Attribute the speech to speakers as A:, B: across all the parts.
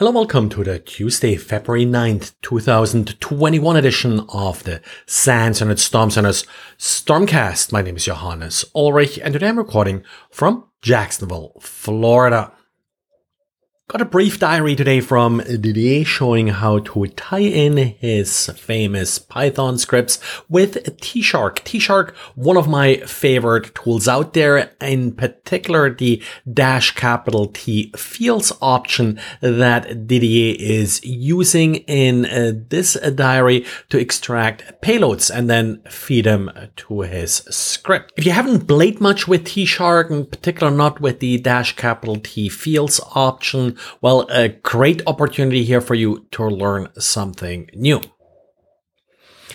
A: Hello, welcome to the Tuesday, February 9th, 2021 edition of the SANS Internet Storm Center's Stormcast. My name is Johannes Ulrich and today I'm recording from Jacksonville, Florida. Got a brief diary today from Didier showing how to tie in his famous Python scripts with T-Shark. T-Shark, one of my favorite tools out there, in particular the dash capital T fields option that Didier is using in uh, this diary to extract payloads and then feed them to his script. If you haven't played much with T-Shark, in particular not with the dash capital T fields option, well, a great opportunity here for you to learn something new.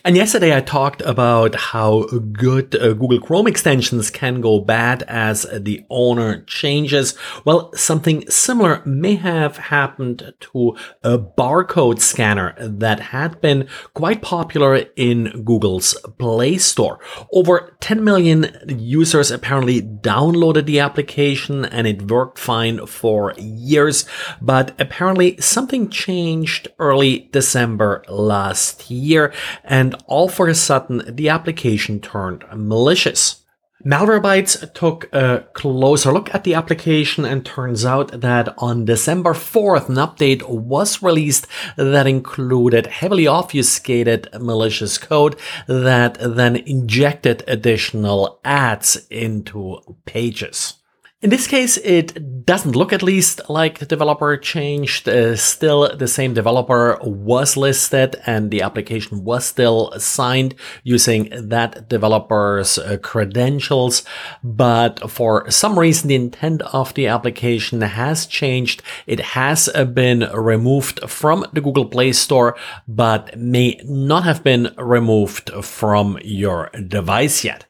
A: And yesterday I talked about how good uh, Google Chrome extensions can go bad as the owner changes. Well, something similar may have happened to a barcode scanner that had been quite popular in Google's Play Store. Over 10 million users apparently downloaded the application and it worked fine for years. But apparently something changed early December last year and all for a sudden the application turned malicious. Malwarebytes took a closer look at the application and turns out that on December 4th, an update was released that included heavily obfuscated malicious code that then injected additional ads into pages. In this case, it doesn't look at least like the developer changed. Uh, still, the same developer was listed and the application was still signed using that developer's uh, credentials. But for some reason, the intent of the application has changed. It has uh, been removed from the Google Play Store, but may not have been removed from your device yet.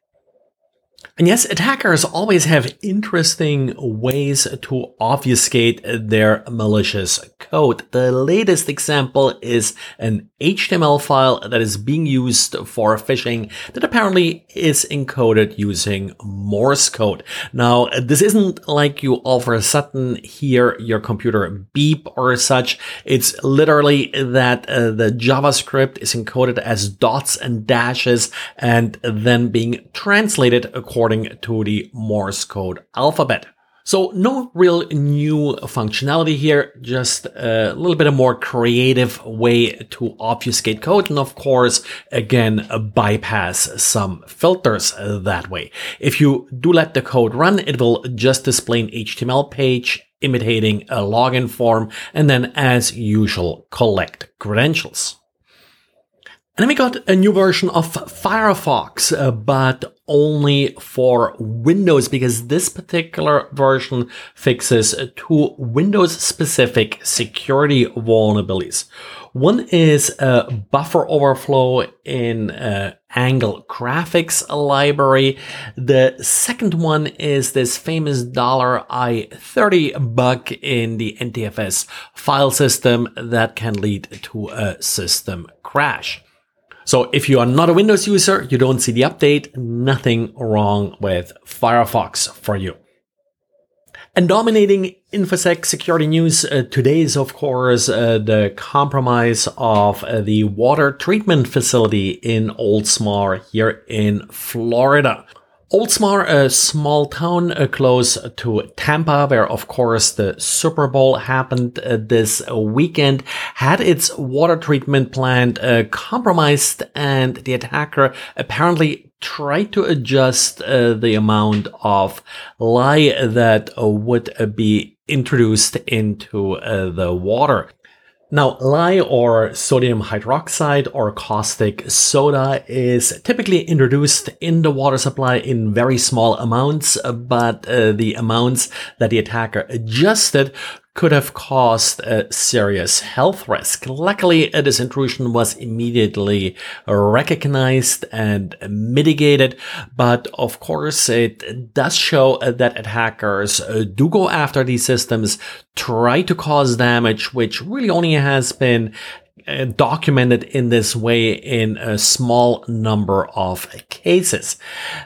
A: And yes, attackers always have interesting ways to obfuscate their malicious code. The latest example is an HTML file that is being used for phishing that apparently is encoded using Morse code. Now, this isn't like you all of a sudden hear your computer beep or such. It's literally that uh, the JavaScript is encoded as dots and dashes and then being translated according according to the Morse code alphabet. So no real new functionality here, just a little bit of more creative way to obfuscate code. And of course, again, bypass some filters that way. If you do let the code run, it will just display an HTML page imitating a login form and then as usual, collect credentials. And then we got a new version of Firefox, uh, but only for Windows because this particular version fixes two Windows specific security vulnerabilities. One is a buffer overflow in uh, Angle graphics library. The second one is this famous dollar $I30 bug in the NTFS file system that can lead to a system crash. So if you are not a Windows user, you don't see the update, nothing wrong with Firefox for you. And dominating InfoSec security news uh, today is, of course, uh, the compromise of uh, the water treatment facility in Oldsmar here in Florida. Oldsmar, a small town uh, close to Tampa, where of course the Super Bowl happened uh, this weekend, had its water treatment plant uh, compromised and the attacker apparently tried to adjust the amount of lye that would be introduced into the water. Now, lye or sodium hydroxide or caustic soda is typically introduced in the water supply in very small amounts, but uh, the amounts that the attacker adjusted could have caused a serious health risk. Luckily, this intrusion was immediately recognized and mitigated, but of course it does show that attackers do go after these systems, try to cause damage, which really only has been uh, documented in this way in a small number of cases.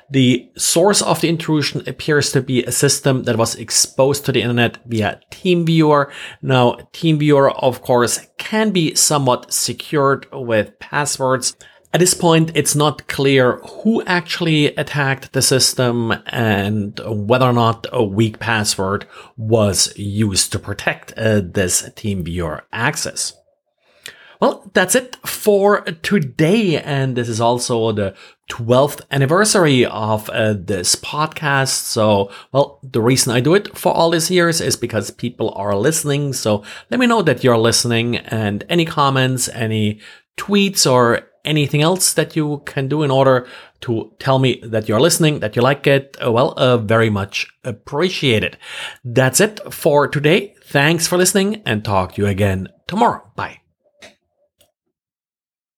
A: The source of the intrusion appears to be a system that was exposed to the internet via TeamViewer. Now, TeamViewer, of course, can be somewhat secured with passwords. At this point, it's not clear who actually attacked the system and whether or not a weak password was used to protect uh, this TeamViewer access. Well, that's it for today. And this is also the 12th anniversary of uh, this podcast. So, well, the reason I do it for all these years is because people are listening. So let me know that you're listening and any comments, any tweets or anything else that you can do in order to tell me that you're listening, that you like it, uh, well, uh, very much appreciated. That's it for today. Thanks for listening and talk to you again tomorrow. Bye.